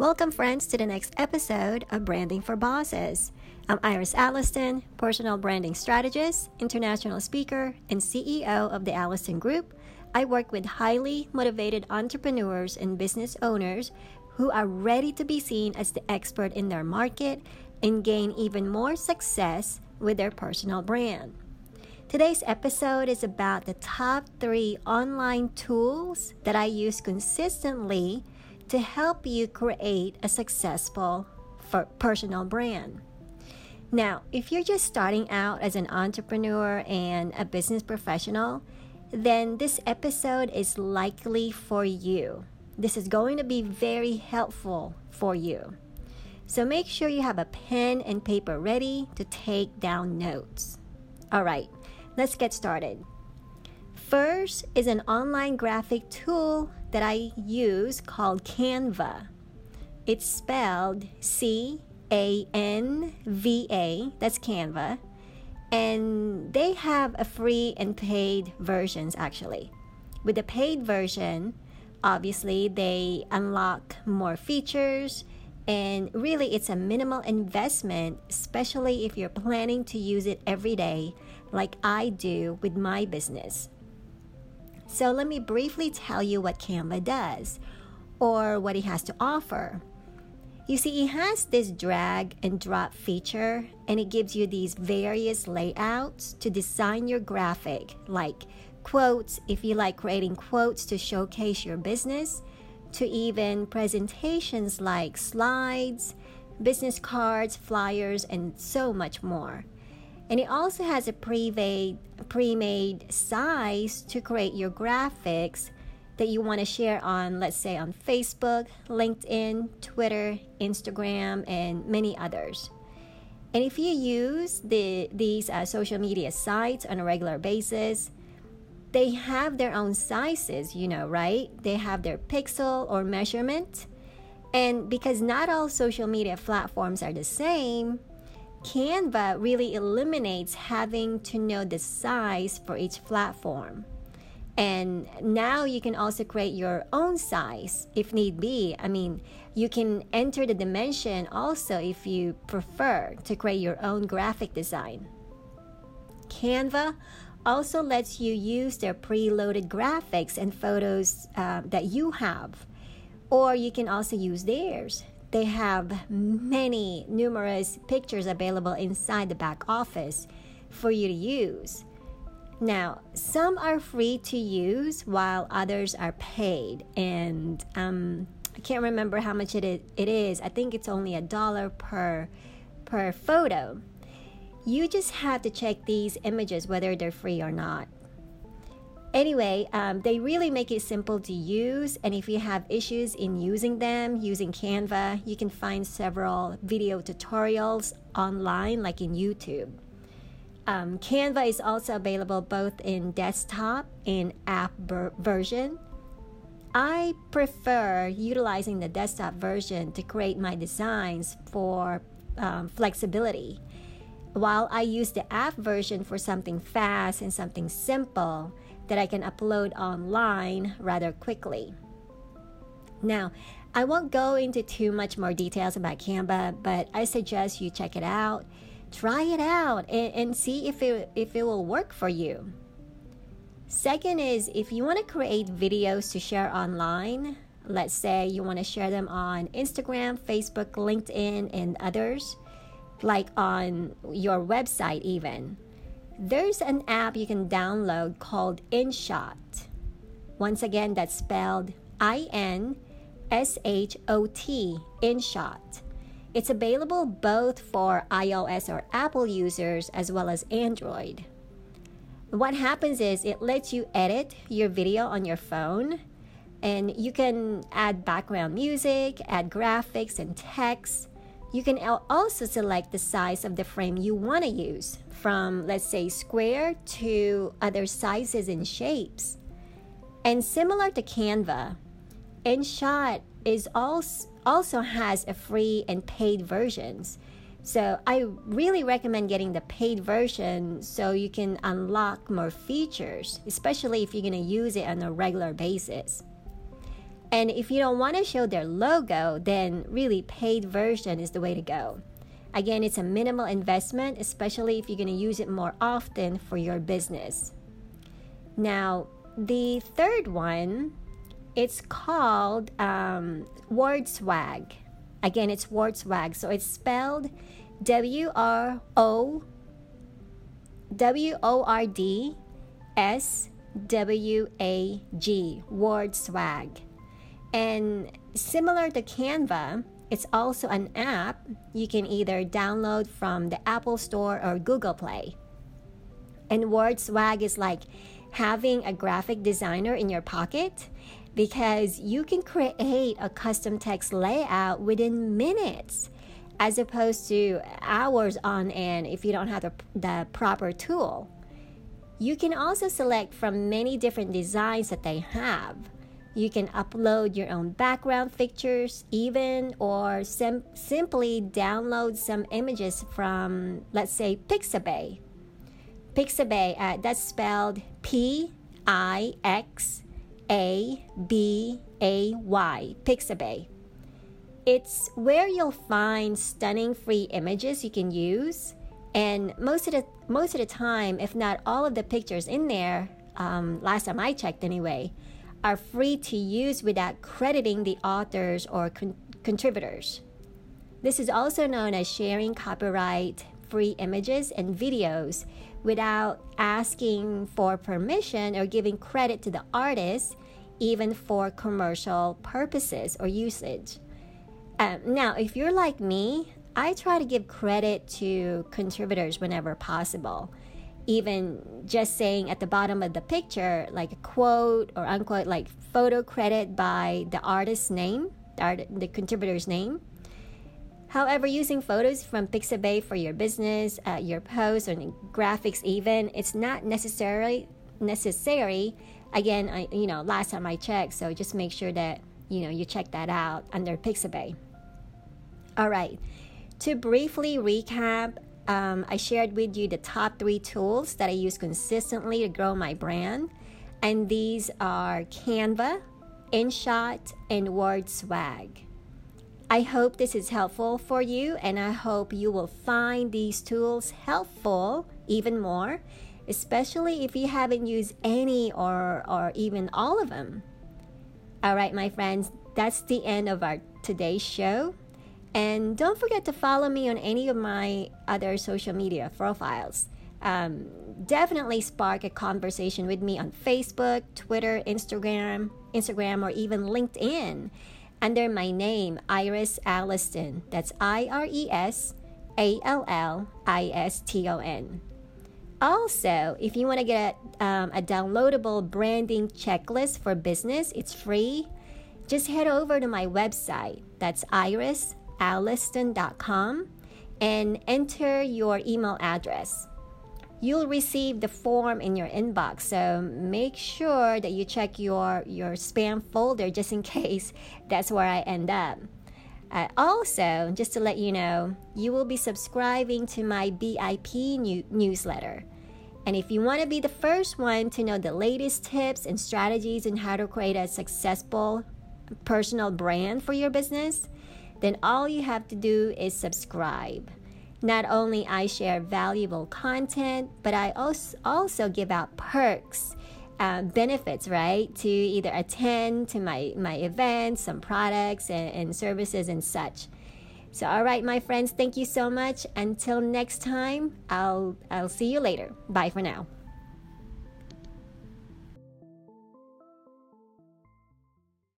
Welcome, friends, to the next episode of Branding for Bosses. I'm Iris Alliston, personal branding strategist, international speaker, and CEO of the Alliston Group. I work with highly motivated entrepreneurs and business owners who are ready to be seen as the expert in their market and gain even more success with their personal brand. Today's episode is about the top three online tools that I use consistently to help you create a successful personal brand. Now, if you're just starting out as an entrepreneur and a business professional, then this episode is likely for you. This is going to be very helpful for you. So make sure you have a pen and paper ready to take down notes. All right, let's get started. First is an online graphic tool that I use called Canva. It's spelled C A N V A, that's Canva. And they have a free and paid versions actually. With the paid version, obviously they unlock more features and really it's a minimal investment, especially if you're planning to use it every day like I do with my business. So let me briefly tell you what Canva does or what it has to offer. You see, it has this drag and drop feature, and it gives you these various layouts to design your graphic, like quotes if you like creating quotes to showcase your business, to even presentations like slides, business cards, flyers, and so much more. And it also has a pre-made, pre-made size to create your graphics that you want to share on, let's say, on Facebook, LinkedIn, Twitter, Instagram, and many others. And if you use the, these uh, social media sites on a regular basis, they have their own sizes, you know, right? They have their pixel or measurement. And because not all social media platforms are the same, Canva really eliminates having to know the size for each platform. And now you can also create your own size if need be. I mean, you can enter the dimension also if you prefer to create your own graphic design. Canva also lets you use their preloaded graphics and photos uh, that you have, or you can also use theirs they have many, numerous pictures available inside the back office for you to use. Now, some are free to use while others are paid, and um, I can't remember how much it is, it is. I think it's only a dollar per per photo. You just have to check these images whether they're free or not. Anyway, um, they really make it simple to use, and if you have issues in using them using Canva, you can find several video tutorials online, like in YouTube. Um, Canva is also available both in desktop and app ber- version. I prefer utilizing the desktop version to create my designs for um, flexibility, while I use the app version for something fast and something simple that I can upload online rather quickly. Now, I won't go into too much more details about Canva, but I suggest you check it out, try it out, and, and see if it, if it will work for you. Second is if you want to create videos to share online, let's say you want to share them on Instagram, Facebook, LinkedIn, and others, like on your website, even there's an app you can download called InShot. Once again, that's spelled I N S H O T, InShot. It's available both for iOS or Apple users as well as Android. What happens is it lets you edit your video on your phone and you can add background music, add graphics and text. You can also select the size of the frame you want to use from, let's say, square to other sizes and shapes. And similar to Canva, InShot is also has a free and paid versions. So I really recommend getting the paid version so you can unlock more features, especially if you're going to use it on a regular basis. And if you don't want to show their logo, then really paid version is the way to go. Again, it's a minimal investment, especially if you're going to use it more often for your business. Now, the third one, it's called um, Word Swag. Again, it's Word Swag. So it's spelled W R O W O R D S W A G, Word Swag. And similar to Canva, it's also an app you can either download from the Apple Store or Google Play. And Word Swag is like having a graphic designer in your pocket because you can create a custom text layout within minutes as opposed to hours on end if you don't have the, the proper tool. You can also select from many different designs that they have. You can upload your own background pictures, even, or sim- simply download some images from, let's say, Pixabay. Pixabay, uh, that's spelled P I X A B A Y, Pixabay. It's where you'll find stunning free images you can use and most of the most of the time if not all of the pictures in there um, last time i checked anyway are free to use without crediting the authors or con- contributors this is also known as sharing copyright free images and videos without asking for permission or giving credit to the artist even for commercial purposes or usage um, now if you're like me I try to give credit to contributors whenever possible. Even just saying at the bottom of the picture, like a quote or unquote, like photo credit by the artist's name, the, art, the contributor's name. However, using photos from Pixabay for your business, uh, your posts, or graphics, even it's not necessarily necessary. Again, I, you know, last time I checked, so just make sure that you know you check that out under Pixabay. All right. To briefly recap, um, I shared with you the top three tools that I use consistently to grow my brand. And these are Canva, InShot, and Word Swag. I hope this is helpful for you, and I hope you will find these tools helpful even more, especially if you haven't used any or, or even all of them. All right, my friends, that's the end of our today's show. And don't forget to follow me on any of my other social media profiles. Um, definitely spark a conversation with me on Facebook, Twitter, Instagram, Instagram, or even LinkedIn under my name, Iris Alliston. That's I R E S A L L I S T O N. Also, if you want to get a, um, a downloadable branding checklist for business, it's free. Just head over to my website. That's Iris alliston.com and enter your email address. You'll receive the form in your inbox, so make sure that you check your, your spam folder just in case that's where I end up. Uh, also, just to let you know, you will be subscribing to my BIP new- newsletter. And if you want to be the first one to know the latest tips and strategies on how to create a successful personal brand for your business, then all you have to do is subscribe. Not only I share valuable content, but I also also give out perks, uh, benefits, right? To either attend to my, my events, some products and, and services and such. So all right, my friends, thank you so much. Until next time, I'll I'll see you later. Bye for now.